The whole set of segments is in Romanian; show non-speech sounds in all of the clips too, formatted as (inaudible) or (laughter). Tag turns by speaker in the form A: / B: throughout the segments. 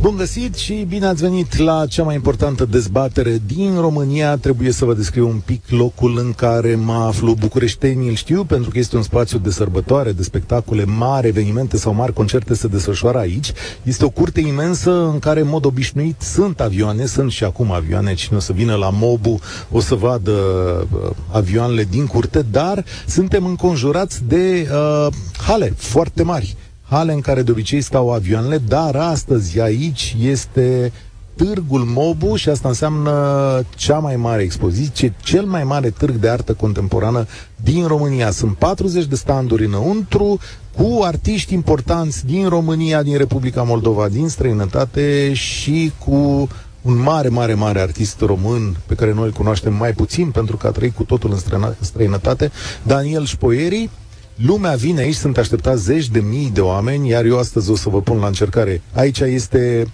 A: Bun găsit și bine ați venit la cea mai importantă dezbatere din România. Trebuie să vă descriu un pic locul în care mă aflu. Bucureștenii îl știu pentru că este un spațiu de sărbătoare, de spectacole mari, evenimente sau mari concerte se desfășoară aici. Este o curte imensă în care, în mod obișnuit, sunt avioane, sunt și acum avioane. Cine o să vină la Mobu o să vadă uh, avioanele din curte, dar suntem înconjurați de uh, hale foarte mari hale în care de obicei stau avioanele, dar astăzi aici este Târgul Mobu și asta înseamnă cea mai mare expoziție, cel mai mare târg de artă contemporană din România. Sunt 40 de standuri înăuntru cu artiști importanți din România, din Republica Moldova, din străinătate și cu un mare, mare, mare artist român pe care noi îl cunoaștem mai puțin pentru că a trăit cu totul în străinătate, Daniel Șpoieri, Lumea vine aici, sunt așteptați zeci de mii de oameni, iar eu astăzi o să vă pun la încercare. Aici este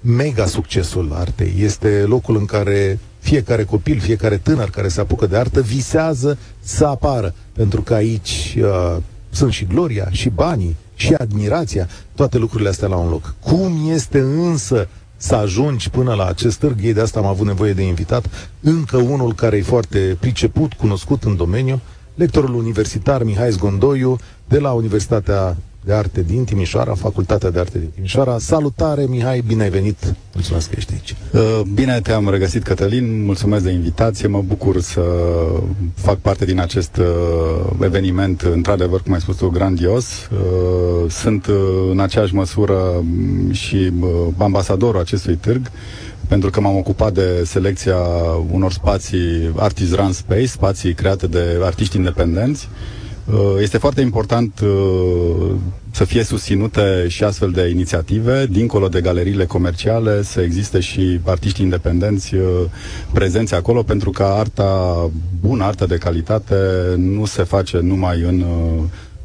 A: mega succesul artei. Este locul în care fiecare copil, fiecare tânăr care se apucă de artă visează să apară. Pentru că aici uh, sunt și gloria, și banii, și admirația, toate lucrurile astea la un loc. Cum este însă să ajungi până la acest târg, ei de asta am avut nevoie de invitat, încă unul care e foarte priceput, cunoscut în domeniu, lectorul universitar Mihai Zgondoiu de la Universitatea de Arte din Timișoara, Facultatea de Arte din Timișoara. Salutare, Mihai, bine ai venit! Mulțumesc că ești aici!
B: Uh, bine te-am regăsit, Cătălin, mulțumesc de invitație, mă bucur să fac parte din acest uh, eveniment, într-adevăr, cum ai spus tu, grandios. Uh, sunt în aceeași măsură și ambasadorul acestui târg pentru că m-am ocupat de selecția unor spații Artisan Space, spații create de artiști independenți. Uh, este foarte important uh, să fie susținute și astfel de inițiative, dincolo de galeriile comerciale, să existe și artiști independenți uh, prezenți acolo, pentru că arta bună, arta de calitate, nu se face numai în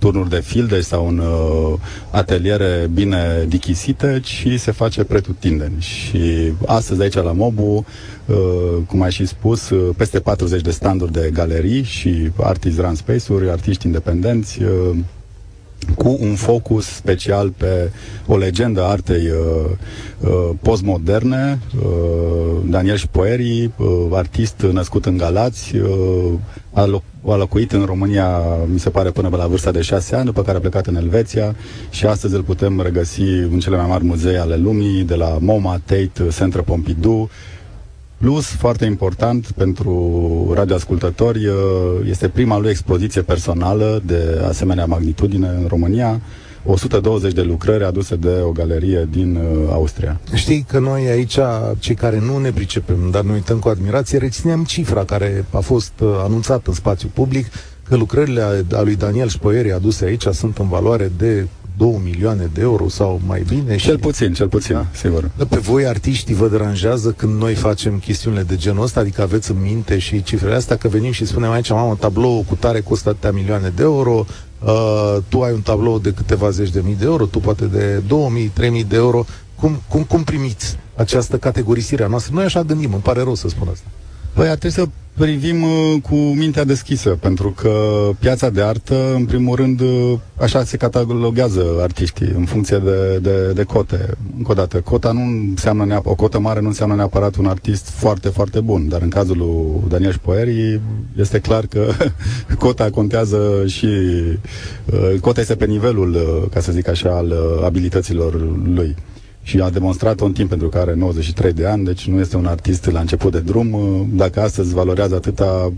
B: turnuri de filde sau în uh, ateliere bine dichisite, ci se face pretutindeni. Și astăzi aici la Mobu, uh, cum ai și spus, uh, peste 40 de standuri de galerii și artists run space-uri, artiști independenți, uh, cu un focus special pe o legendă artei uh, uh, postmoderne, uh, Daniel Șpoeri, uh, artist născut în Galați, uh, a, lo- a locuit în România, mi se pare, până la vârsta de șase ani, după care a plecat în Elveția și astăzi îl putem regăsi în cele mai mari muzee ale lumii, de la MoMA, Tate, Centre Pompidou, Plus, foarte important pentru radioascultători, uh, este prima lui expoziție personală de asemenea magnitudine în România, 120 de lucrări aduse de o galerie din uh, Austria.
A: Știi că noi aici, cei care nu ne pricepem, dar ne uităm cu admirație, reținem cifra care a fost uh, anunțată în spațiu public, că lucrările a, a lui Daniel Spoieri aduse aici sunt în valoare de 2 milioane de euro sau mai bine.
B: Cel și... puțin, cel puțin, da. sigur.
A: Pe voi, artiștii, vă deranjează când noi facem chestiunile de genul ăsta? Adică aveți în minte și cifrele astea că venim și spunem aici, mamă, tablou cu tare costă atâtea milioane de euro, uh, tu ai un tablou de câteva zeci de mii de euro, tu poate de 2000, 3000 de euro. Cum, cum, cum primiți această categorisire a noastră? Noi așa gândim, îmi pare rău să spun asta.
B: Păi ar trebui să privim uh, cu mintea deschisă, pentru că piața de artă, în primul rând, uh, așa se cataloguează artiștii, în funcție de, de, de cote. Încă o dată, cota nu înseamnă neap- o cotă mare nu înseamnă neapărat un artist foarte, foarte bun, dar în cazul lui Daniel Șpoeri este clar că (laughs) cota contează și uh, cota este pe nivelul, ca să zic așa, al abilităților lui și a demonstrat un timp pentru că are 93 de ani, deci nu este un artist la început de drum. Dacă astăzi valorează atâta,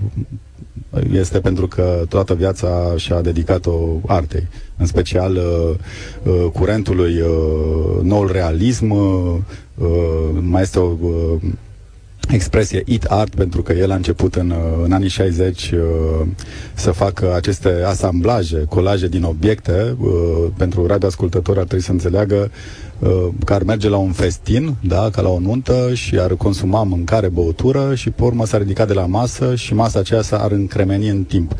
B: este pentru că toată viața și-a dedicat-o artei, în special uh, uh, curentului uh, noul realism, mai este o expresie it art pentru că el a început în, în anii 60 uh, să facă aceste asamblaje, colaje din obiecte uh, pentru radioascultători ar trebui să înțeleagă uh, că ar merge la un festin, da, ca la o nuntă și ar consuma mâncare, băutură și pe urmă s-ar ridica de la masă și masa aceea s-ar încremeni în timp.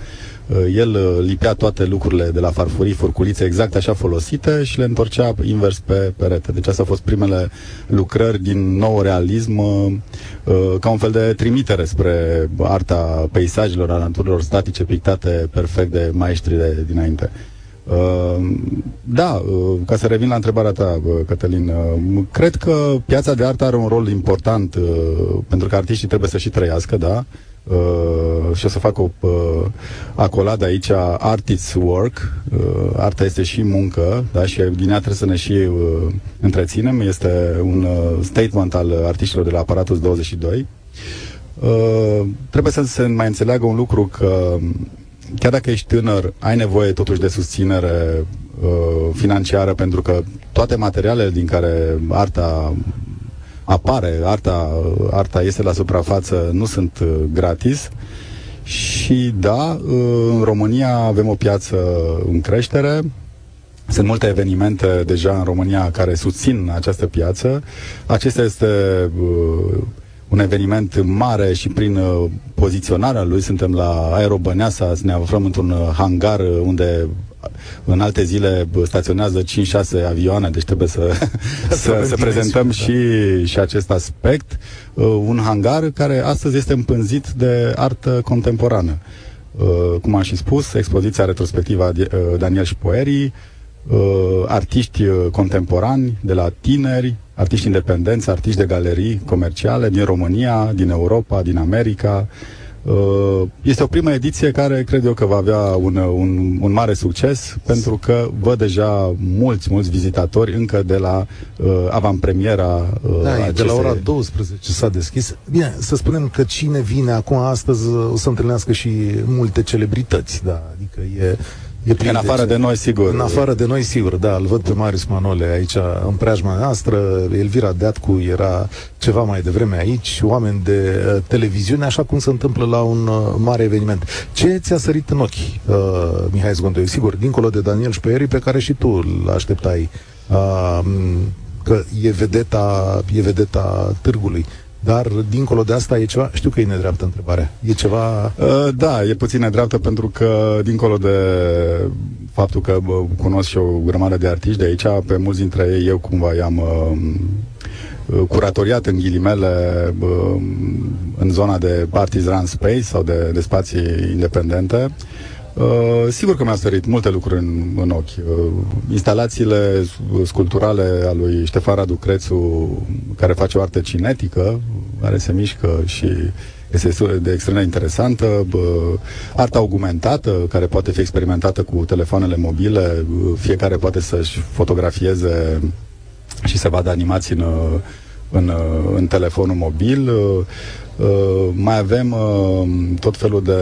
B: Uh, el uh, lipea toate lucrurile de la farfurii, furculițe exact așa folosite și le întorcea invers pe perete. Deci astea au fost primele lucrări din nou realism uh, ca un fel de trimitere spre arta peisajelor, a naturilor statice pictate perfect de maestri de dinainte. Uh, da, uh, ca să revin la întrebarea ta, uh, Cătălin, uh, cred că piața de artă are un rol important uh, pentru că artiștii trebuie să și trăiască, da? Uh, și o să fac o uh, acoladă aici, artist's work, uh, arta este și muncă, da? și din ea trebuie să ne și uh, întreținem, este un uh, statement al artiștilor de la Aparatus 22. Uh, trebuie să se mai înțeleagă un lucru că chiar dacă ești tânăr, ai nevoie totuși de susținere uh, financiară pentru că toate materialele din care arta apare, arta, arta este la suprafață, nu sunt uh, gratis. Și da, uh, în România avem o piață în creștere, sunt multe evenimente deja în România care susțin această piață. Acesta este uh, un eveniment mare și prin uh, poziționarea lui suntem la Aerobăneasa, ne aflăm într-un uh, hangar uh, unde în alte zile staționează 5-6 avioane, deci trebuie să, (laughs) să, să prezentăm da. și, și acest aspect. Uh, un hangar care astăzi este împânzit de artă contemporană. Uh, cum am și spus, expoziția retrospectivă a uh, Daniel Șpoerii, uh, artiști uh, contemporani de la tineri, artiști independenți, artiști de galerii comerciale din România, din Europa, din America. Uh, este o primă ediție care cred eu că va avea un, un, un mare succes pentru că văd deja mulți, mulți vizitatori încă de la uh, avantpremiera uh,
A: da, aceste... de la ora 12 s-a deschis. Bine, să spunem că cine vine acum astăzi o să întâlnească și multe celebrități, da, adică e
B: E în afară de noi, sigur.
A: În afară de noi, sigur, da, îl văd pe Marius Manole aici în preajma noastră. Elvira Deatcu era ceva mai devreme aici, oameni de uh, televiziune, așa cum se întâmplă la un uh, mare eveniment. Ce ți-a sărit în ochi, uh, Mihai Zgondoiu? Sigur, dincolo de Daniel Șpeieri, pe care și tu îl așteptai, uh, că e vedeta, e vedeta târgului. Dar, dincolo de asta, e ceva... Știu că e nedreaptă întrebarea. E ceva...
B: Uh, da, e puțin nedreaptă pentru că, dincolo de faptul că bă, cunosc și o grămadă de artiști de aici, pe mulți dintre ei eu cumva i-am uh, curatoriat în ghilimele uh, în zona de Partizan Space sau de, de spații independente. Uh, sigur că mi-a sărit multe lucruri în, în ochi. Uh, instalațiile sculpturale a lui Ștefan Radu Crețu, care face o artă cinetică, care se mișcă și este de extrem de interesantă, uh, arta augmentată, care poate fi experimentată cu telefoanele mobile, uh, fiecare poate să-și fotografieze și să vadă animații în, în, în telefonul mobil. Uh, uh, mai avem uh, tot felul de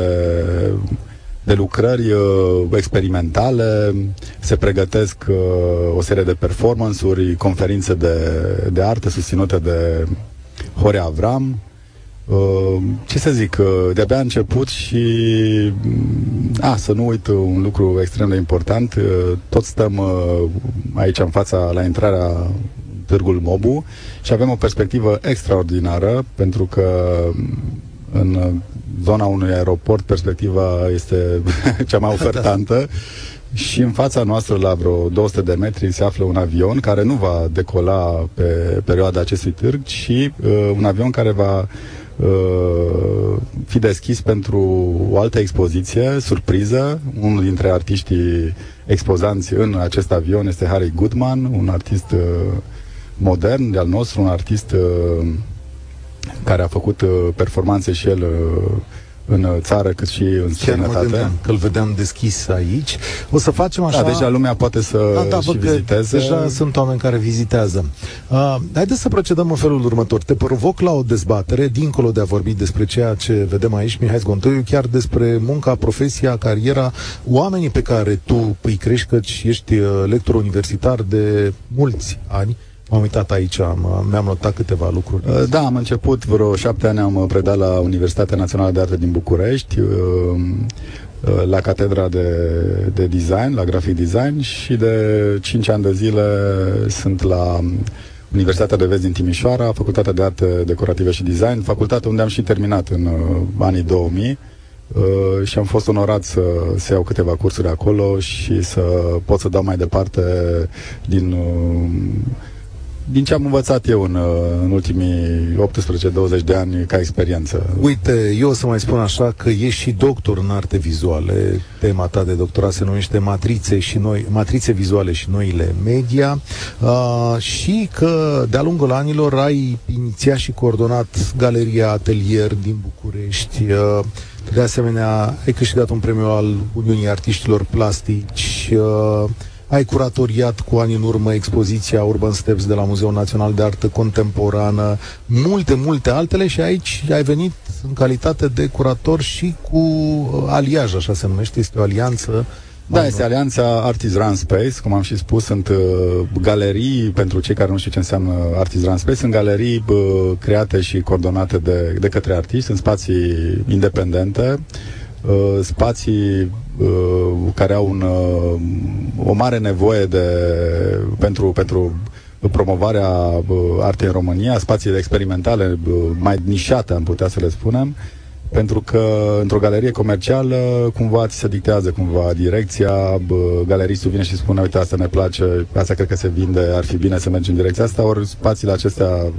B: de lucrări uh, experimentale, se pregătesc uh, o serie de performance-uri, conferințe de, de artă susținute de Horea Avram. Uh, ce să zic, uh, de-abia a început și mm, a, să nu uit un lucru extrem de important, uh, toți stăm uh, aici în fața, la intrarea Târgul Mobu și avem o perspectivă extraordinară pentru că mm, în zona unui aeroport, perspectiva este (laughs) cea mai ofertantă. Și în fața noastră, la vreo 200 de metri, se află un avion care nu va decola pe perioada acestui târg, ci uh, un avion care va uh, fi deschis pentru o altă expoziție, surpriză. Unul dintre artiștii expozanți în acest avion este Harry Goodman, un artist uh, modern de-al nostru, un artist uh, care a făcut uh, performanțe și el uh, în țară cât și în străinătate. Chiar
A: că îl vedeam deschis aici. O să facem așa...
B: Da, deja lumea poate să da, da, și viziteze.
A: Deja sunt oameni care vizitează. Uh, haideți să procedăm în felul următor. Te provoc la o dezbatere, dincolo de a vorbi despre ceea ce vedem aici, Mihai Zgontoiu, chiar despre munca, profesia, cariera, oamenii pe care tu îi crești, căci ești uh, lector universitar de mulți ani, M-am uitat aici, am, mi-am notat câteva lucruri. Uh,
B: da, am început vreo șapte ani, am predat la Universitatea Națională de Arte din București, uh, uh, la catedra de, de design, la grafic design și de cinci ani de zile sunt la Universitatea de Vest din Timișoara, Facultatea de Arte Decorative și Design, facultate unde am și terminat în anii 2000 Uh, și am fost onorat să, să iau câteva cursuri acolo și să pot să dau mai departe din uh, din ce am învățat eu în, uh, în ultimii 18-20 de ani ca experiență.
A: Uite, eu o să mai spun așa că ești și doctor în arte vizuale. Tema ta de doctorat se numește matrițe, și noi, matrițe vizuale și noile media uh, și că de-a lungul anilor ai inițiat și coordonat Galeria Atelier din București. Uh, de asemenea, ai câștigat un premiu al Uniunii Artiștilor Plastici. Uh, ai curatoriat cu ani în urmă expoziția Urban Steps de la Muzeul Național de Artă Contemporană, multe, multe altele și aici ai venit în calitate de curator și cu uh, aliaj, așa se numește, este o alianță
B: da, este alianța Artist Run Space, cum am și spus, sunt uh, galerii, pentru cei care nu știu ce înseamnă Artist Run Space, sunt galerii uh, create și coordonate de, de către artiști, sunt spații independente, uh, spații uh, care au un, uh, o mare nevoie de, pentru, pentru promovarea uh, artei în România, spații experimentale uh, mai nișate, am putea să le spunem, pentru că într-o galerie comercială cumva ți se dictează cumva direcția, bă, galeristul vine și spune, uite, asta ne place, asta cred că se vinde, ar fi bine să mergem în direcția asta, ori spațiile acestea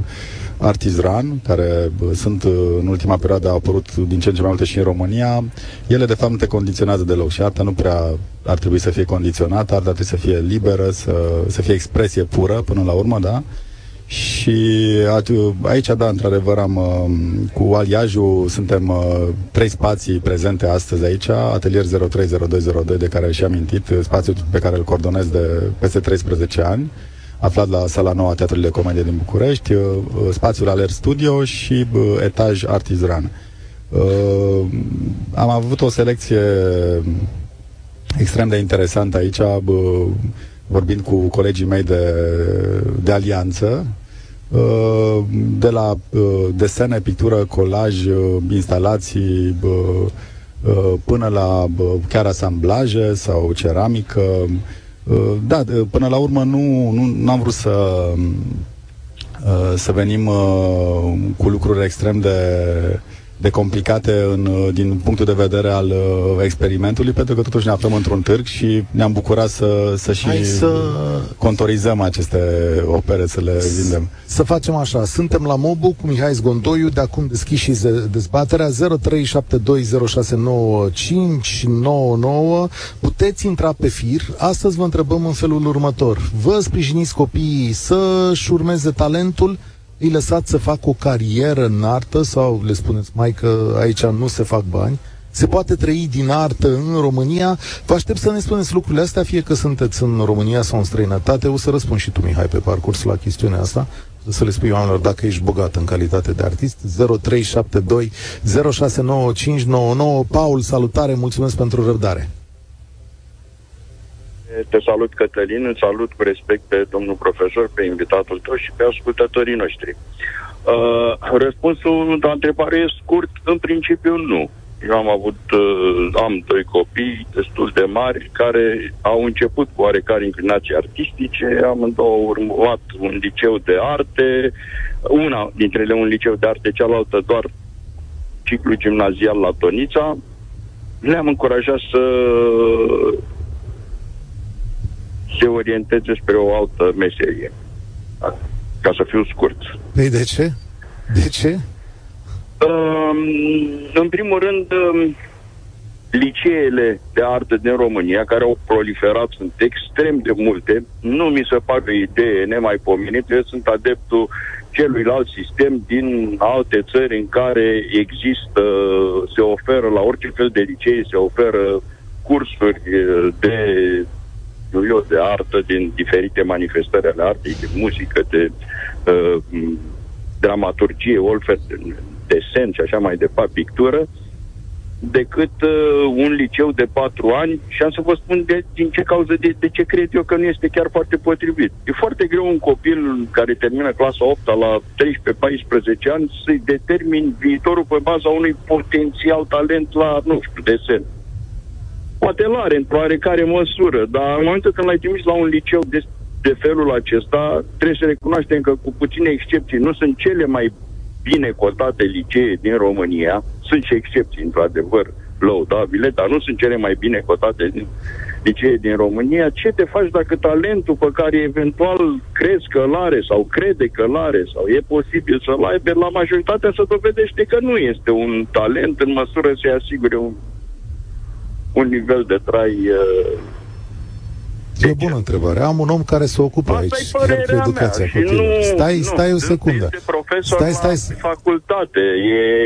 B: artizran, care bă, sunt în ultima perioadă au apărut din ce în ce mai multe și în România, ele de fapt nu te condiționează deloc și arta nu prea ar trebui să fie condiționată, arta trebuie să fie liberă, să, să fie expresie pură până la urmă, da? Și aici, da, într-adevăr, am, um, cu aliajul suntem uh, trei spații prezente astăzi aici, Atelier 030202, de care și amintit, spațiul pe care îl coordonez de peste 13 ani, aflat la sala nouă a Teatrului de Comedie din București, uh, spațiul Aler Studio și uh, etaj Artizran. Am avut o selecție extrem de interesantă aici, vorbind cu colegii mei de, de alianță, Uh, de la uh, desene, pictură, colaj, uh, instalații, până la chiar asamblaje sau ceramică. Da, până la urmă nu, nu am vrut să să venim cu lucruri extrem de de complicate în, uh, din punctul de vedere al uh, experimentului, pentru că totuși ne aflăm într-un târg și ne-am bucurat să, să și Hai să... contorizăm aceste opere, să le vindem.
A: Să facem așa, suntem la Mobu cu Mihai Zgondoiu, de acum deschis și dezbaterea 0372069599. Puteți intra pe fir. Astăzi vă întrebăm în felul următor. Vă sprijiniți copiii să-și urmeze talentul îi lăsați să facă o carieră în artă sau le spuneți mai că aici nu se fac bani, se poate trăi din artă în România. Vă aștept să ne spuneți lucrurile astea, fie că sunteți în România sau în străinătate. O să răspund și tu, Mihai, pe parcurs la chestiunea asta. Să le spui oamenilor dacă ești bogat în calitate de artist. 0372 069599. Paul, salutare, mulțumesc pentru răbdare.
C: Te salut, Cătălin, îți salut cu respect pe domnul profesor, pe invitatul tău și pe ascultătorii noștri. Uh, răspunsul la întrebare e scurt, în principiu nu. Eu am avut, uh, am doi copii destul de mari care au început cu oarecare inclinații artistice, amândouă urmat un liceu de arte, una dintre ele un liceu de arte, cealaltă doar ciclu gimnazial la Tonița. Le-am încurajat să se orienteze spre o altă meserie. Ca să fiu scurt.
A: Păi de ce? De ce?
C: Um, în primul rând, um, liceele de artă din România, care au proliferat, sunt extrem de multe. Nu mi se pare o idee nemaipomenită. Eu sunt adeptul celuilalt sistem din alte țări în care există, se oferă la orice fel de licee, se oferă cursuri de știu eu, de artă, din diferite manifestări ale artei, de muzică, de uh, dramaturgie, altfel, de desen și așa mai departe, pictură, decât uh, un liceu de patru ani și am să vă spun de, din ce cauză, de, de ce cred eu că nu este chiar foarte potrivit. E foarte greu un copil care termină clasa 8 la 13-14 ani să-i determin viitorul pe baza unui potențial talent la, nu știu, desen. Poate l are într-o oarecare măsură, dar în momentul când l-ai trimis la un liceu de, de felul acesta, trebuie să recunoaștem că cu puține excepții nu sunt cele mai bine cotate licee din România, sunt și excepții, într-adevăr, lăudabile, dar nu sunt cele mai bine cotate din licee din România, ce te faci dacă talentul pe care eventual crezi că îl are sau crede că îl are sau e posibil să-l aibă, la majoritatea se dovedește că nu este un talent în măsură să-i asigure un, un nivel de trai uh,
A: E o bună întrebare. Am un om care se ocupă
C: Asta
A: aici
C: e părerea
A: cu educația
C: mea. Și nu,
A: Stai,
C: nu,
A: stai o secundă.
C: Este profesor
A: Stai,
C: stai,
A: stai.
C: la facultate.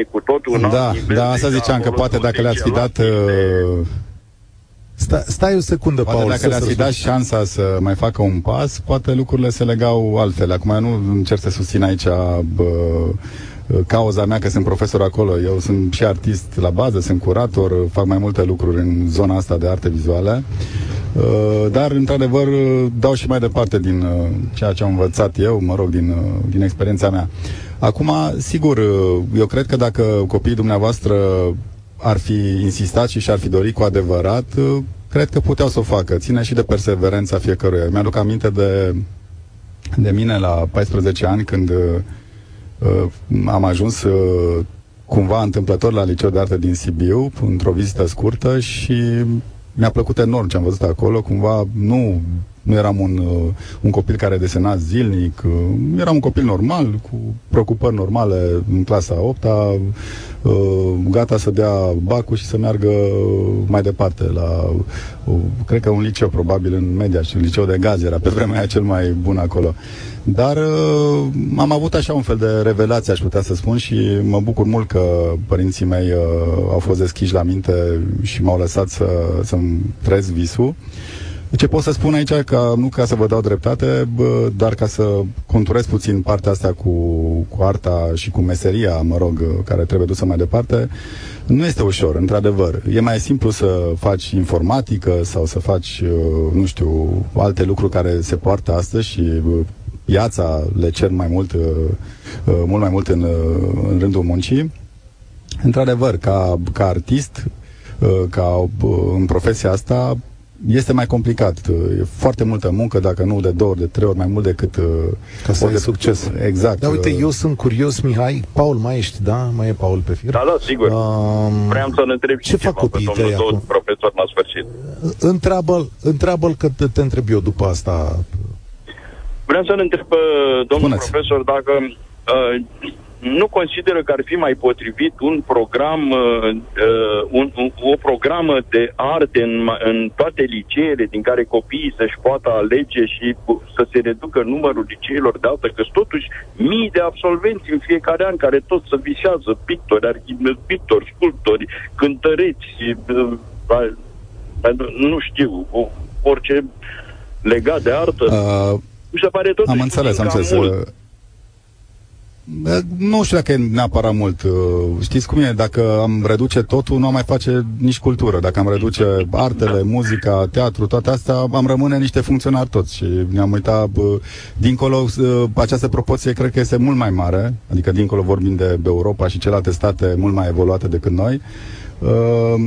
C: E cu totul un
B: Da,
C: alt nivel
B: da, asta
C: de
B: ziceam, că
C: acolo,
B: poate dacă le-ați fi dat...
C: de-
B: uh,
A: Stai, stai o secundă,
B: Poate
A: Paul.
B: dacă
A: să-
B: le-ați
A: să
B: fi dat
A: răspund.
B: șansa să mai facă un pas, poate lucrurile se legau altfel. Acum eu nu încerc să susțin aici bă, cauza mea că sunt profesor acolo. Eu sunt și artist la bază, sunt curator, fac mai multe lucruri în zona asta de arte vizuale. Uh, Dar, într-adevăr, uh, dau și mai departe din uh, ceea ce am învățat eu, mă rog, din, uh, din experiența mea. Acum, sigur, uh, eu cred că dacă copiii dumneavoastră ar fi insistat și și-ar fi dorit cu adevărat, uh, cred că puteau să o facă. Ține și de perseverența fiecăruia. Mi-aduc aminte de, de mine la 14 ani când uh, uh, am ajuns uh, cumva întâmplător la Liceu de Arte din Sibiu, într-o vizită scurtă și mi-a plăcut enorm ce am văzut acolo. Cumva nu, nu eram un, uh, un copil care desena zilnic, uh, eram un copil normal, cu preocupări normale în clasa 8 uh, gata să dea bacul și să meargă mai departe la, uh, cred că un liceu probabil în media și un liceu de gaz era pe vremea aia cel mai bun acolo. Dar uh, am avut așa un fel de revelație, aș putea să spun, și mă bucur mult că părinții mei uh, au fost deschiși la minte și m-au lăsat să, să-mi trăiesc visul. Ce pot să spun aici, că nu ca să vă dau dreptate, bă, dar ca să conturez puțin partea asta cu, cu arta și cu meseria, mă rog, care trebuie dusă mai departe, nu este ușor, într-adevăr. E mai simplu să faci informatică sau să faci, uh, nu știu, alte lucruri care se poartă astăzi și uh, piața le cer mai mult, uh, uh, mult mai mult în, uh, în rândul muncii. Într-adevăr, ca, ca artist, uh, ca uh, în profesia asta, este mai complicat. Uh, E foarte multă muncă, dacă nu de două ori, de trei ori mai mult decât... uh,
A: Ca să
B: ori
A: ai
B: de-
A: succes.
B: Exact.
A: Da, uite,
B: Uh,
A: eu sunt curios, Mihai. Paul, mai ești, da? Mai e Paul pe fir?
C: Da, da, sigur.
A: Um,
C: Vreau să-l întreb
A: ce
C: și
A: fac
C: ceva pe
A: copiii
C: domnul
A: tăi
C: tot
A: acum?
C: profesor la sfârșit.
A: Întreabă-l, întreabă-l că te, te întreb eu după asta.
C: Vreau să-l întreb pe domnul
B: Spuneți.
C: profesor dacă uh, nu consideră că ar fi mai potrivit un program, uh, uh, un, un, o programă de arte în, ma- în toate liceele din care copiii să-și poată alege și cu- să se reducă numărul liceelor de altă, că sunt totuși mii de absolvenți în fiecare an care tot să visează pictori, arhi- pictori, sculptori, cântăreți, uh, uh, nu știu, o- orice legat de artă.
B: uh,
C: Mi se pare totuși
B: am înțeles, am
C: puțin
B: înțeles.
C: cam mult.
B: Uh, Nu știu dacă e neapărat mult. Uh, Știți cum e? Dacă am reduce totul, nu am mai face nici cultură. Dacă am reduce artele, muzica, teatru, toate astea, am rămâne niște funcționari toți. Și ne-am uitat bă, dincolo, uh, această proporție cred că este mult mai mare, adică dincolo vorbim de Europa și celelalte state mult mai evoluate decât noi. Uh,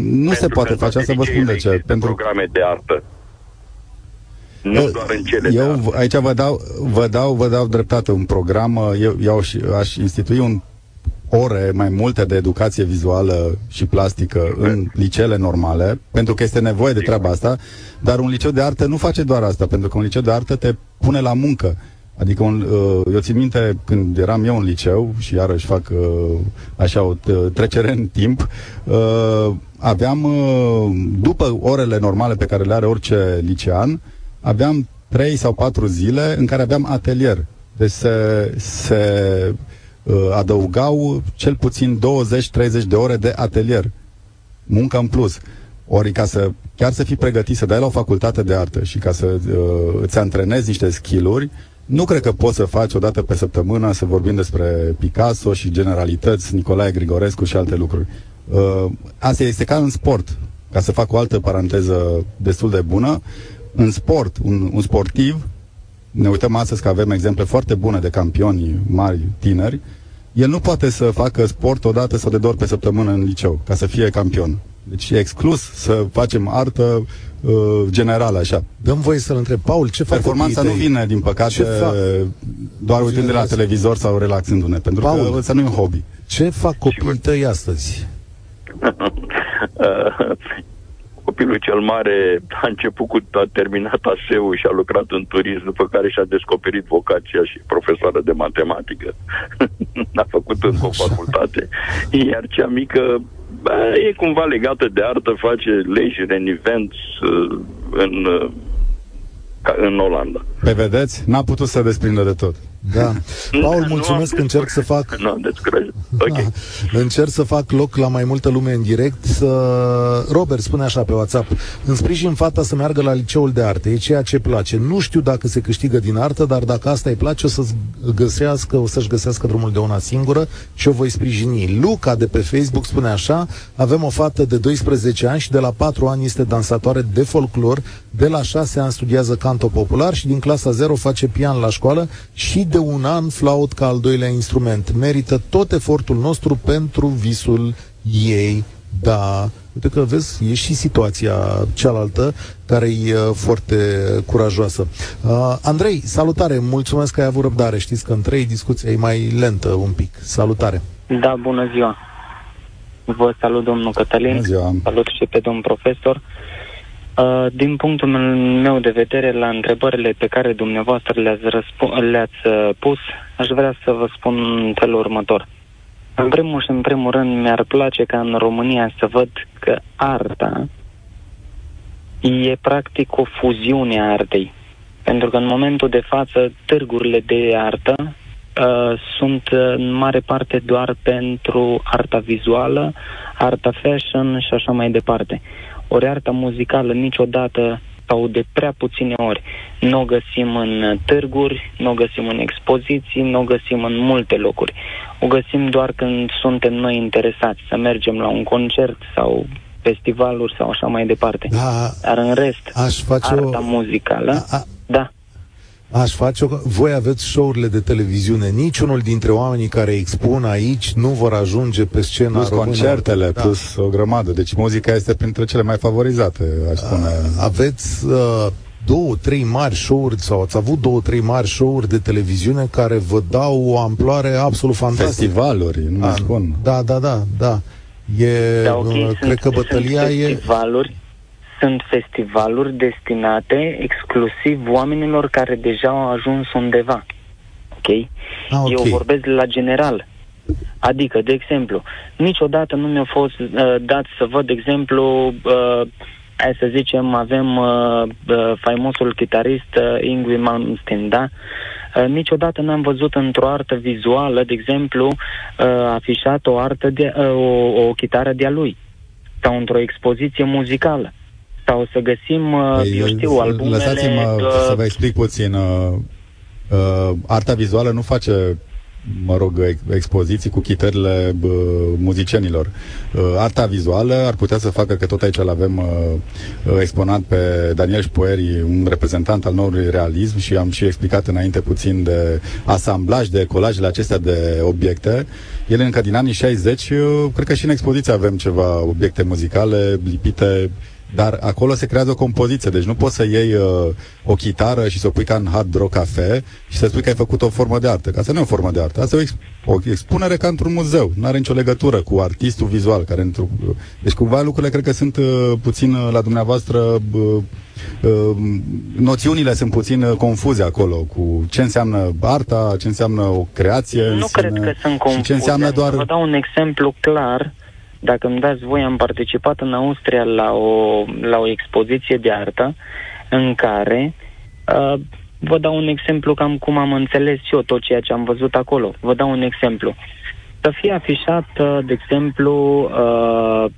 B: Nu se
C: Pentru
B: poate
C: că în
B: face
C: toate
B: asta, vă spun de
C: liceele
B: ce.
C: există programe de artă. Nu
B: Eu-
C: doar în cele de
B: Eu
C: artă.
B: v- aici vă dau, vă dau, vă dau dreptate un program. uh, Eu, eu aș, aș institui un ore mai multe de educație vizuală și plastică în liceele normale, pentru că este nevoie de treaba asta, dar un liceu de artă nu face doar asta, pentru că un liceu de artă te pune la muncă. Adică un, uh, eu țin minte când eram eu în liceu și iarăși fac uh, așa o t- trecere în timp, uh, aveam, uh, după orele normale pe care le are orice licean, aveam trei sau patru zile în care aveam atelier. Deci se, se uh, adăugau cel puțin 20-30 de ore de atelier. Muncă în plus. Ori ca să chiar să fii pregătit să dai la o facultate de artă și ca să uh, îți antrenezi niște skill-uri, nu cred că poți să faci o dată pe săptămână să vorbim despre Picasso și generalități, Nicolae Grigorescu și alte lucruri. Uh, asta este ca în sport. Ca să fac o altă paranteză destul de bună, în sport, un, un sportiv, ne uităm astăzi că avem exemple foarte bune de campioni mari, tineri, el nu poate să facă sport o dată sau de două ori pe săptămână în liceu, ca să fie campion. Deci e exclus să facem artă uh, generală, așa.
A: Dăm voie să-l întreb. Paul, ce fac
B: Performanța nu
A: copiii tăi?
B: vine, din păcate,
A: Ce fac?
B: doar uitând de la
A: Relax.
B: televizor sau relaxându-ne, pentru
A: Paul.
B: că ăsta nu e un hobby.
A: Ce fac copiii tăi astăzi? (laughs)
C: Uh, copilul cel mare a început cu, a terminat ASEU și a lucrat în turism, după care și-a descoperit vocația și profesoară de matematică. (laughs) a făcut încă o facultate. Iar cea mică bă, e cumva legată de artă, face leisure and events uh, în, uh, în Olanda.
B: Pe vedeți? N-a putut să desprindă de tot.
A: Da. (laughs) Paul, mulțumesc, că încerc să fac...
C: Nu, descurajat. Ok.
A: Da. Încerc să fac loc la mai multă lume în direct. Să... Robert spune așa pe WhatsApp. În sprijin fata să meargă la liceul de arte. E ceea ce place. Nu știu dacă se câștigă din artă, dar dacă asta îi place, o să-ți găsească, o să-și găsească drumul de una singură și o voi sprijini. Luca de pe Facebook spune așa. Avem o fată de 12 ani și de la 4 ani este dansatoare de folclor. De la 6 ani studiază canto popular și din clasa 0 face pian la școală și de un an flaut ca al doilea instrument. Merită tot efortul nostru pentru visul ei. Da, uite că vezi, e și situația cealaltă care e uh, foarte curajoasă. Uh, Andrei, salutare, mulțumesc că ai avut răbdare. Știți că în trei discuția e mai lentă un pic. Salutare.
D: Da, bună ziua. Vă salut, domnul Cătălin.
B: Bună ziua.
D: Salut și pe domnul profesor. Uh, din punctul meu de vedere, la întrebările pe care dumneavoastră le-ați, răspu- le-ați uh, pus, aș vrea să vă spun în felul următor. În primul și în primul rând, mi-ar place ca în România să văd că arta e practic o fuziune a artei. Pentru că în momentul de față, târgurile de artă uh, sunt în mare parte doar pentru arta vizuală, arta fashion și așa mai departe. Ori arta muzicală niciodată sau de prea puține ori nu o găsim în târguri, nu o găsim în expoziții, nu o găsim în multe locuri. O găsim doar când suntem noi interesați să mergem la un concert sau festivaluri sau așa mai departe.
A: Da,
D: Dar în rest,
A: aș face
D: arta
A: o...
D: muzicală,
A: A, a,
D: da,
A: Aș face o... Voi aveți show-urile de televiziune. Niciunul dintre oamenii care expun aici nu vor ajunge pe scena
B: Plus
A: română.
B: concertele,
A: Da.
B: plus o grămadă. Deci muzica este printre cele mai favorizate, aș spune.
A: Aveți uh, două, trei mari show-uri sau ați avut două, trei mari show-uri de televiziune care vă dau o amploare absolut fantastică.
B: Festivaluri, nu mai
A: Ah,
B: spun.
A: Da, da, da, da. E,
D: da, ok,
A: uh,
D: sunt,
A: cred că bătălia
D: sunt
A: e...
D: festivaluri, sunt festivaluri destinate exclusiv oamenilor care deja au ajuns undeva. Ok?
A: Ah, ok.
D: Eu vorbesc la general. Adică, de exemplu, niciodată nu mi-a fost uh, dat să văd, de exemplu, uh, hai să zicem, avem uh, uh, faimosul chitarist uh, Ingui Malmsteen, da? Uh, niciodată n-am văzut într-o artă vizuală, de exemplu, uh, afișat o artă de, uh, o, o chitară de-a lui sau într-o expoziție muzicală sau să găsim, uh,
B: Păi,
D: eu știu, albumele...
B: Lăsați-mă
D: uh,
B: să vă explic puțin. Uh, uh, arta vizuală nu face mă rog, ex- expoziții cu chitările uh, muzicienilor. Uh, arta vizuală ar putea să facă, că tot aici îl avem uh, uh, exponat pe Daniel Șpoeri, un reprezentant al noului realism și am și explicat înainte puțin de asamblaj, de colajele acestea de obiecte. Ele încă din anii 60, uh, cred că și în expoziție avem ceva obiecte muzicale lipite dar acolo se creează o compoziție, deci nu poți să iei uh, o chitară și să o pui ca în hard rock cafe și să spui că ai făcut o formă de artă. Că asta nu e o formă de artă, asta e o, ex- o expunere ca într-un muzeu. Nu are nicio legătură cu artistul vizual. care într Deci cumva lucrurile cred că sunt uh, puțin uh, la dumneavoastră... Uh, uh, noțiunile sunt puțin uh, confuze acolo cu ce înseamnă arta, ce înseamnă o creație în
D: Nu
B: sine,
D: cred că sunt
B: și
D: confuze.
B: ce înseamnă doar
D: Să vă dau un exemplu clar. Dacă îmi dați voi, am participat în Austria la o, la o expoziție de artă în care uh, vă dau un exemplu cam cum am înțeles eu tot ceea ce am văzut acolo. Vă dau un exemplu. Să fie afișat, uh, de exemplu, uh,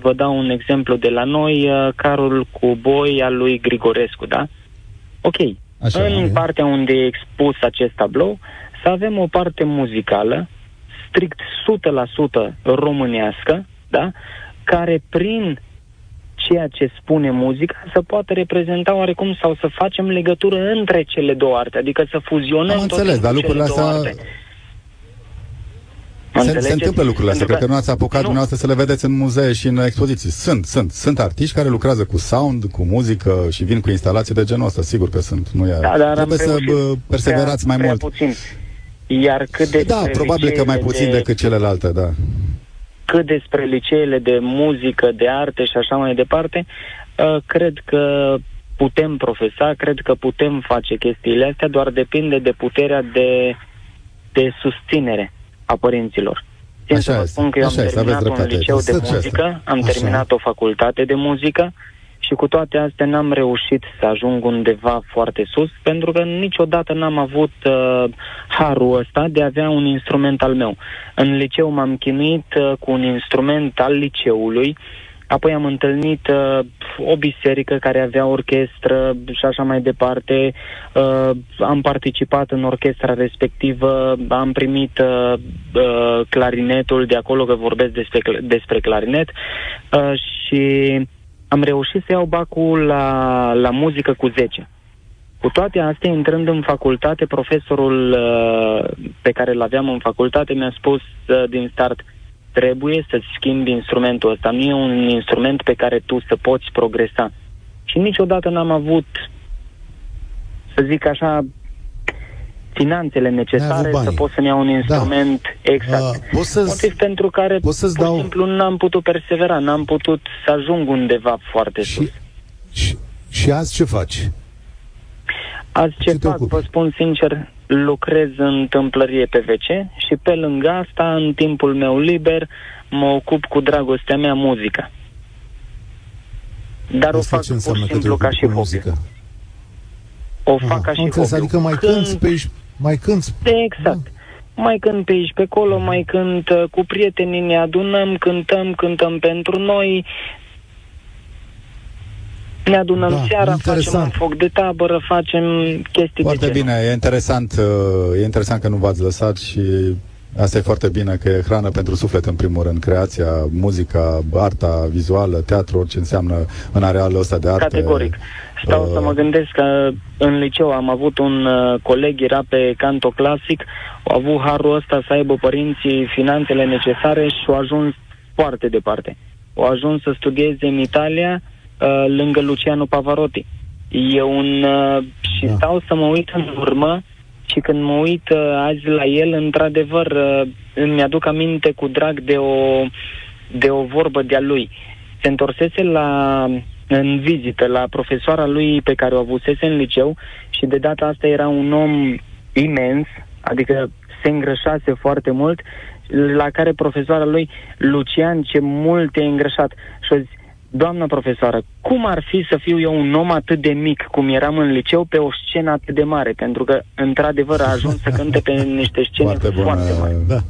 D: vă dau un exemplu de la noi, uh, carul cu boi al lui Grigorescu, da? Ok.
B: Așa,
D: în
B: ok.
D: partea unde e expus acest tablou, să avem o parte muzicală, strict 100% românească, da? care prin ceea ce spune muzica să poată reprezenta oarecum sau să facem legătură între cele două arte, adică să fuzionăm
B: Am
D: tot
B: înțeles,
D: timpul
B: dar
D: cele
B: lucrurile
D: două
B: astea-
D: arte.
B: Se, se
D: Înțelegeți?
B: întâmplă lucrurile astea,
D: Pentru
B: cred că nu ați apucat
D: nu.
B: dumneavoastră să le vedeți în muzee și în expoziții. Sunt, sunt, sunt artiști care lucrează cu sound, cu muzică și vin cu instalații de genul ăsta, sigur că sunt. Nu e.
D: Da, dar am
B: Trebuie să
D: reușit
B: bă, perseverați
D: prea,
B: mai
D: prea
B: mult.
D: Puțin. Iar cât de
B: Da, probabil că mai puțin
D: de...
B: decât celelalte, da.
D: cât despre liceele de muzică, de arte și așa mai departe, uh, cred că putem profesa, cred că putem face chestiile astea, doar depinde de puterea de, de susținere a părinților. Țin să vă spun că eu am terminat un liceu de muzică, am așa. terminat o facultate de muzică și cu toate astea n-am reușit să ajung undeva foarte sus, pentru că niciodată n-am avut uh, harul ăsta de a avea un instrument al meu. În liceu m-am chinuit uh, cu un instrument al liceului, Apoi am întâlnit uh, o biserică care avea orchestră și așa mai departe. Uh, am participat în orchestra respectivă, am primit uh, uh, clarinetul, de acolo că vorbesc despre, despre clarinet uh, și am reușit să iau bacul la, la muzică cu 10. Cu toate astea, intrând în facultate, profesorul uh, pe care îl aveam în facultate mi-a spus uh, din start – trebuie să schimbi instrumentul ăsta. Nu e un instrument pe care tu să poți progresa. Și niciodată n-am avut, să zic așa, finanțele necesare să pot să-mi iau un da. instrument da. exact. Uh, poți să Motiv pentru care poți să-ți pur și dau... simplu n-am putut persevera, n-am putut să ajung undeva foarte și, sus.
A: Și, și azi ce faci?
D: Azi ce, ce fac, vă spun sincer, lucrez în tâmplărie PVC și pe lângă asta, în timpul meu liber, mă ocup cu dragostea mea muzica. Dar asta o fac pur și simplu ca și hobby. O fac Aha, ca și hobby.
A: Adică mai când... cânti pe aici, mai cânti.
D: Exact. Da. Mai cânt pe aici, pe acolo, mai cânt uh, cu prietenii, ne adunăm, cântăm, cântăm pentru noi, ne adunăm da, seara, interesant. facem un foc de tabără, facem chestii
B: Foarte
D: de
B: bine, e interesant, uh, e interesant că nu v-ați lăsat și Asta e foarte bine, că e hrană pentru suflet în primul rând, creația, muzica, arta vizuală, teatru, orice înseamnă în arealul ăsta de arte.
D: Categoric. Stau uh... să mă gândesc că în liceu am avut un uh, coleg, era pe canto clasic, au avut harul ăsta să aibă părinții finanțele necesare și au ajuns foarte departe. Au ajuns să studieze în Italia, Uh, lângă Luciano Pavarotti. E un... Uh, și da. stau să mă uit în urmă și când mă uit uh, azi la el, într-adevăr, uh, îmi aduc aminte cu drag de o, de o vorbă de-a lui. Se întorsese la, în vizită la profesoara lui pe care o avusese în liceu și de data asta era un om imens, adică se îngrășase foarte mult, la care profesoara lui, Lucian, ce mult te-ai îngrășat. Și o zis, Doamnă profesoară, cum ar fi să fiu eu un om atât de mic cum eram în liceu pe o scenă atât de mare? Pentru că, într-adevăr, a ajuns să cânte pe niște scene foarte, bună, foarte mari.
A: Da.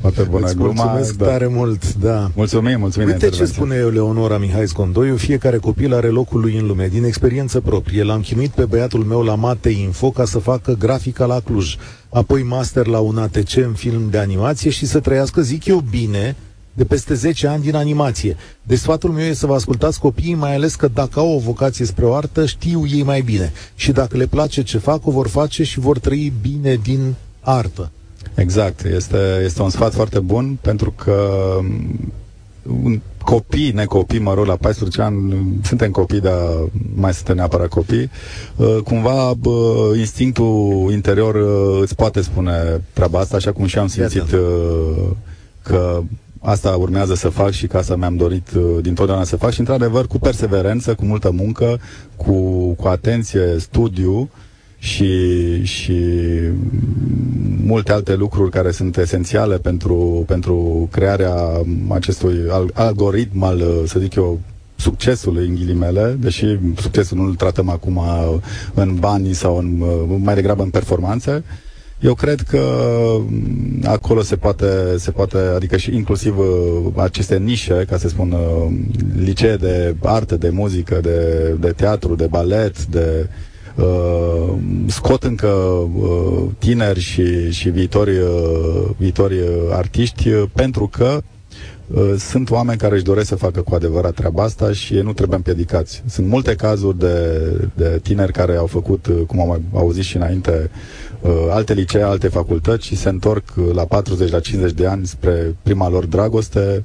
B: Foarte bună
A: Îți gluma. Mulțumesc da. tare mult, da.
B: Mulțumim, mulțumim
A: Uite ce spune eu, Leonora Mihai Scondoiu, fiecare copil are locul lui în lume. Din experiență proprie, l-am chinuit pe băiatul meu la Mate Info ca să facă grafica la Cluj, apoi master la un ATC în film de animație și să trăiască, zic eu, bine, de peste 10 ani din animație. Deci sfatul meu e să vă ascultați copiii, mai ales că dacă au o vocație spre o artă, știu ei mai bine. Și dacă le place ce fac, o vor face și vor trăi bine din artă.
B: Exact. Este, este un sfat foarte bun pentru că mm, un copii, necopii, mă rog, la 14 ani, suntem copii, dar mai suntem neapărat copii, uh, cumva instinctul interior uh, îți poate spune treaba asta, așa cum și am simțit uh, că asta urmează să fac și ca asta mi-am dorit uh, dintotdeauna să fac și într-adevăr cu perseverență, cu multă muncă, cu, cu atenție, studiu și, și multe alte lucruri care sunt esențiale pentru, pentru crearea acestui algoritm al, uh, să zic eu, succesului în ghilimele, deși succesul nu-l tratăm acum în bani sau în, uh, mai degrabă în performanțe, eu cred că mm, acolo se poate, se poate adică și inclusiv uh, aceste nișe, ca să spun, uh, licee de arte, de muzică, de, de teatru, de balet, de uh, scot încă uh, tineri și, și viitori, uh, viitori artiști uh, pentru că Uh, sunt oameni care își doresc să facă cu adevărat treaba asta și ei nu trebuie împiedicați. Sunt multe cazuri de, de tineri care au făcut, uh, cum am auzit și înainte, uh, alte licee, alte facultăți și se întorc la 40, la 50 de ani spre prima lor dragoste,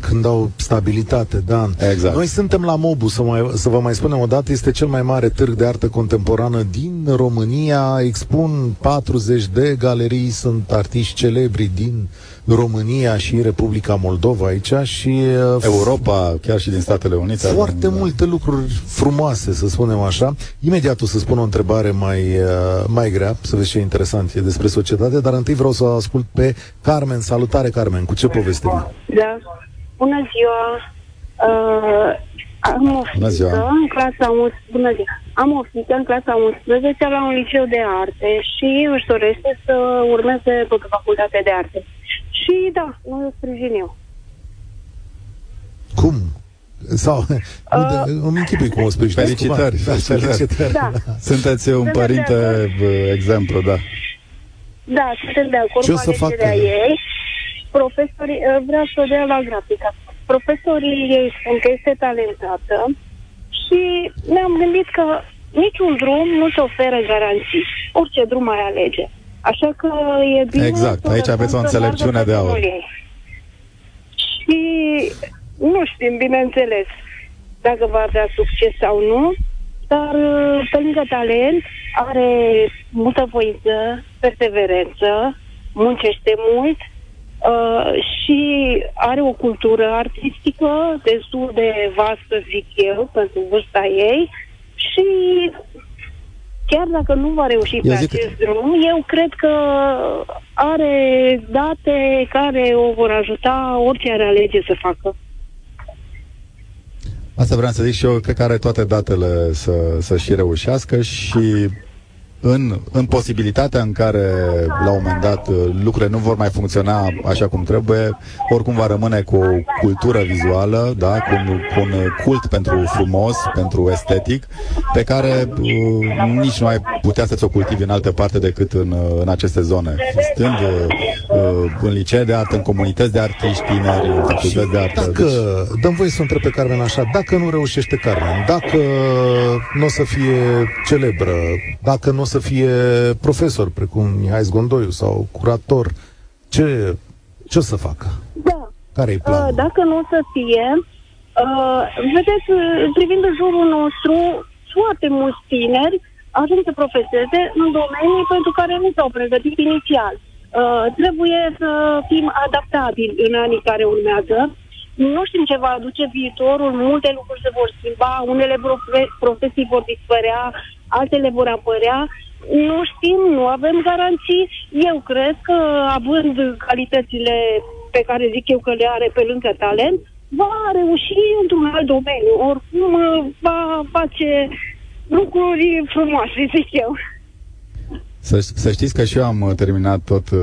A: când au stabilitate, da.
B: Exact.
A: Noi suntem la Mobu, să, mai, să vă mai spunem o dată, este cel mai mare târg de artă contemporană din România. Expun 40 de galerii, sunt artiști celebri din România și Republica Moldova aici și... Uh,
B: Europa, chiar și din Statele Unite.
A: Foarte avem, multe da. lucruri frumoase, să spunem așa. Imediat o să spun o întrebare mai, uh, mai grea, să vezi ce interesant e despre societate, dar întâi vreau să ascult pe Carmen. Salutare, Carmen, cu ce poveste
E: Da, bună ziua! Uh, am o fiică în clasa 11, bună ziua. Am o fiică în clasa 11 la un liceu de arte și își dorește să urmeze tot facultatea de arte. Și da, nu o sprijin eu.
A: Cum? Sau, (laughs) uh, îmi închipui cum o sprijin.
B: Felicitări,
A: da, felicitări.
E: Da.
B: Sunteți un sunt părinte exemplu, da.
E: Da, suntem de acord
A: Ce cu alegerea
E: ei. Profesorii, uh, vreau să o dea la grafica profesorii ei spun că este talentată și ne-am gândit că niciun drum nu se oferă garanții. Orice drum mai alege. Așa că e bine...
B: Exact, aici aveți o înțelepciune de aur. Ei.
E: Și nu știm, bineînțeles, dacă va avea succes sau nu, dar pe lângă talent are multă voință, perseverență, muncește mult Uh, și are o cultură artistică destul de vastă, zic eu, pentru vârsta ei și chiar dacă nu va reuși eu pe zic... acest drum, eu cred că are date care o vor ajuta orice are alege să facă.
B: Asta vreau să zic și eu, cred că are toate datele să, să și reușească și în, în posibilitatea în care, la un moment dat, lucrurile nu vor mai funcționa așa cum trebuie, oricum va rămâne cu o cultură vizuală, da, cu, un, cu un cult pentru frumos, pentru estetic, pe care uh, nici nu ai putea să-ți o cultivi în altă parte decât în, în aceste zone. Stând uh, în licee de artă, în comunități de artiști tineri, în facultăți de artă.
A: Dacă, deci... dăm voie să întreb pe Carmen așa, dacă nu reușește Carmen, dacă nu o să fie celebră, dacă nu o să fie profesor, precum Mihai Zgondoiu sau curator. Ce, ce o să facă?
E: Da.
A: Care e planul?
E: Uh, dacă nu o să fie, uh, vedeți, privind în jurul nostru, foarte mulți tineri ajung să profeseze în domenii pentru care nu s-au pregătit inițial. Uh, trebuie să fim adaptabili în anii care urmează. Nu știm ce va aduce viitorul, multe lucruri se vor schimba, unele profesii vor dispărea, altele vor apărea nu știm, nu avem garanții. Eu cred că, având calitățile pe care zic eu că le are pe lângă talent, va reuși într-un alt domeniu. Oricum va face lucruri frumoase, zic eu.
B: Să, să știți că și eu am terminat tot uh,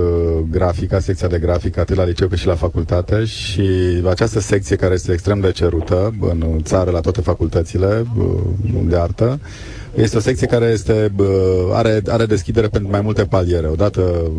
B: grafica, secția de grafică, atât la liceu cât și la facultate și această secție care este extrem de cerută în țară la toate facultățile uh, de artă, este o secție care este, are, are deschidere pentru mai multe paliere. Odată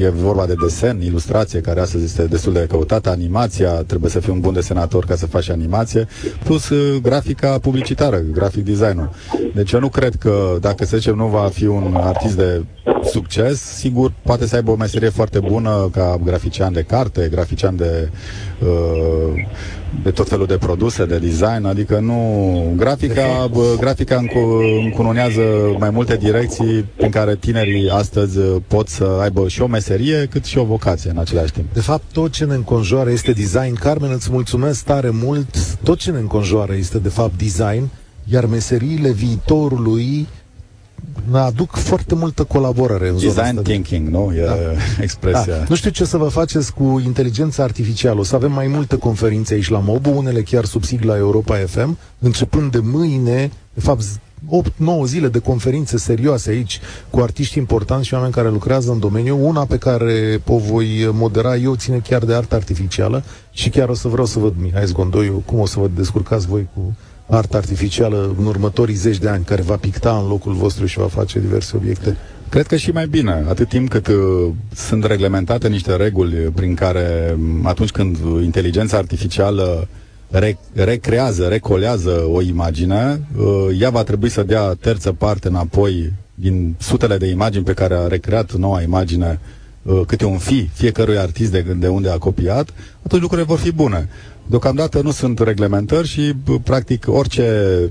B: e vorba de desen, ilustrație, care astăzi este destul de căutată, animația, trebuie să fii un bun desenator ca să faci animație, plus uh, grafica publicitară, grafic design-ul. Deci eu nu cred că dacă, să zicem, nu va fi un artist de succes, sigur, poate să aibă o meserie foarte bună ca grafician de carte, grafician de uh, de tot felul de produse, de design, adică nu... Grafica, bă, grafica încu, încununează mai multe direcții în care tinerii astăzi pot să aibă și o meserie, cât și o vocație în același timp.
A: De fapt, tot ce ne înconjoară este design. Carmen, îți mulțumesc tare mult. Tot ce ne înconjoară este, de fapt, design, iar meseriile viitorului aduc foarte multă colaborare în
B: Design zona thinking, nu? E da. (laughs) expresia. Da.
A: Nu știu ce să vă faceți cu inteligența artificială. O să avem mai multe conferințe aici la MOBU, unele chiar sub sigla Europa FM, începând de mâine, de fapt 8-9 zile de conferințe serioase aici cu artiști importanți și oameni care lucrează în domeniu. Una pe care o voi modera eu ține chiar de artă artificială și chiar o să vreau să văd Mihai Zgondoiu cum o să vă descurcați voi cu artă artificială în următorii zeci de ani care va picta în locul vostru și va face diverse obiecte?
B: Cred că și mai bine, atât timp cât uh, sunt reglementate niște reguli prin care mm, atunci când inteligența artificială re- recrează, recolează o imagine, uh, ea va trebui să dea terță parte înapoi din sutele de imagini pe care a recreat noua imagine uh, câte un fi fiecărui artist de, de unde a copiat, atunci lucrurile vor fi bune. Deocamdată nu sunt reglementări și, practic, orice,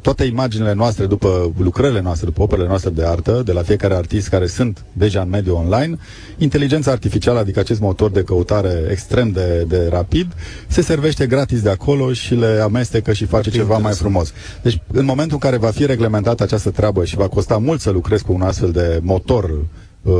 B: toate imaginile noastre după lucrările noastre, după operele noastre de artă, de la fiecare artist care sunt deja în mediul online, inteligența artificială, adică acest motor de căutare extrem de, de rapid, se servește gratis de acolo și le amestecă și face ceva mai frumos. Deci, în momentul în care va fi reglementată această treabă și va costa mult să lucrezi cu un astfel de motor uh,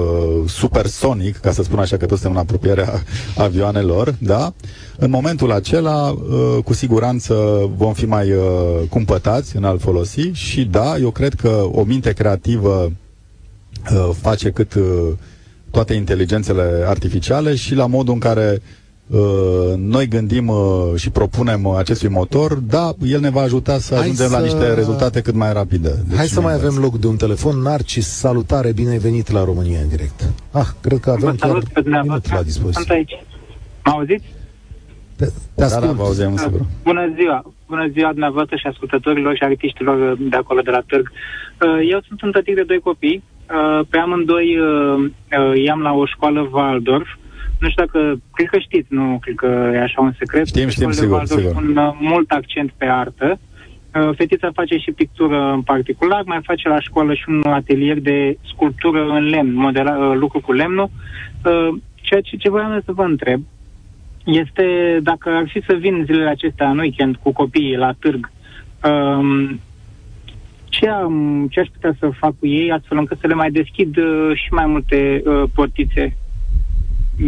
B: supersonic, ca să spun așa că toți suntem în apropierea (laughs) avioanelor, da? În momentul acela, uh, cu siguranță vom fi mai uh, cumpătați în a-l folosi și da, eu cred că o minte creativă uh, face cât uh, toate inteligențele artificiale și la modul în care uh, noi gândim uh, și propunem uh, acestui motor, da, el ne va ajuta să
A: Hai
B: ajungem
A: să...
B: la niște rezultate cât mai rapide. Deci
A: Hai să mai
B: invers.
A: avem loc de un telefon. Narcis, salutare, bine ai venit la România în direct. Ah, cred că avem
F: Vă salut
A: chiar
F: pe
A: un minut
F: dumneavoastră.
A: la dispoziție.
F: Sunt aici. Mă auziți?
A: Te, te
B: Da,
A: ascult.
B: da, vă auzim, sigur.
F: Bună ziua! Bună ziua dumneavoastră și ascultătorilor și artiștilor de acolo, de la Târg. Uh, Eu sunt un tătic de doi copii. Uh, Pe amândoi uh, uh, i-am la o școală Waldorf. Nu știu dacă, cred că știți, nu cred că e așa un secret.
B: Știm, știm,
F: Școlile
B: sigur,
F: Waldorf
B: sigur.
F: pun uh, mult accent pe artă. Uh, Fetița face și pictură în particular, mai face la școală și un atelier de sculptură în lemn, modela, uh, lucru cu lemnul. Uh, Ceea ce, ce voiam eu să vă întreb este dacă ar fi să vin zilele acestea în weekend cu copiii la târg, um, ce, am, ce aș putea să fac cu ei astfel încât să le mai deschid uh, și mai multe uh, portițe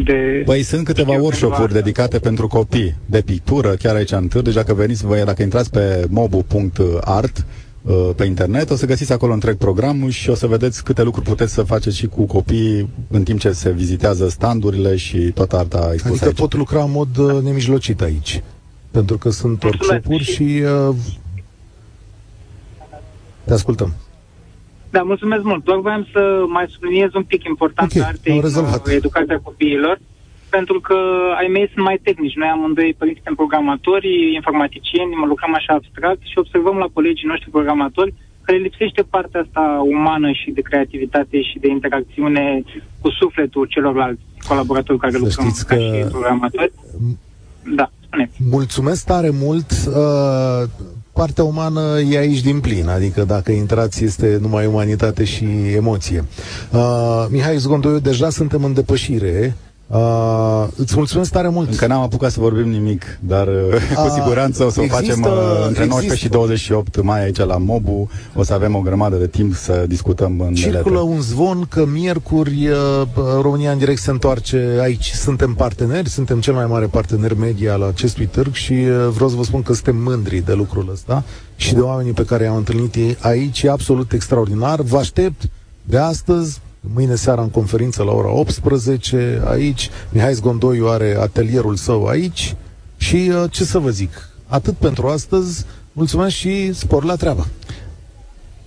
F: de...
B: Păi sunt câteva
F: știu,
B: workshop-uri
F: pentru
B: dedicate pentru copii de pictură, chiar aici în Târg. Deci dacă veniți, voi, dacă intrați pe mobu.art uh, pe internet, o să găsiți acolo întreg programul și o să vedeți câte lucruri puteți să faceți și cu copiii în timp ce se vizitează standurile și toată arta expusă
A: Adică
B: aici.
A: pot lucra în mod uh, nemijlocit aici. Pentru că sunt
F: Mulțumesc.
A: workshop-uri și... Uh, te ascultăm.
F: Da, mulțumesc mult. Doar voiam să mai subliniez un pic importanța
A: Ok,
F: artei
A: am
F: în
A: rezolvat.
F: uh, educația copiilor, pentru că ai mei sunt mai tehnici. Noi amândoi părinți suntem programatori, informaticieni, mă lucrăm așa abstract și observăm la colegii noștri programatori că le lipsește partea asta umană și de creativitate și de interacțiune cu sufletul celorlalți colaboratori care
A: Să
F: lucrăm
A: știți
F: ca
A: că-
F: și programatori. Da, spuneți.
A: Mulțumesc tare mult. Uh, partea umană e aici din plin, adică dacă intrați este numai umanitate și emoție. Uh, Mihai Zgondoiu, deja suntem în depășire. Uh, îți mulțumesc tare mult.
B: Încă n-am apucat să vorbim nimic, dar uh, (laughs) cu
A: A,
B: siguranță o să o
A: există-
B: facem uh, între 19
A: există-
B: și 28 mai aici la Mobu. O să avem o grămadă de timp să discutăm în
A: Circulă
B: letre.
A: un zvon că miercuri uh, România în direct se întoarce aici. Suntem parteneri, suntem cel mai mare partener media la acestui târg și uh, vreau să vă spun că suntem mândri de lucrul ăsta și de oamenii pe care i-am întâlnit ei aici. E absolut extraordinar. Vă aștept de astăzi, mâine seara în conferință la ora 18 aici. Mihai Zgondoiu are atelierul său aici și uh, ce să vă zic, atât pentru astăzi. Mulțumesc și spor la treabă!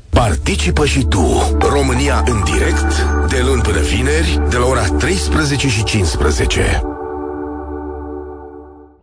G: Participă și tu. România în direct, de luni până vineri, de la ora 13 și 15.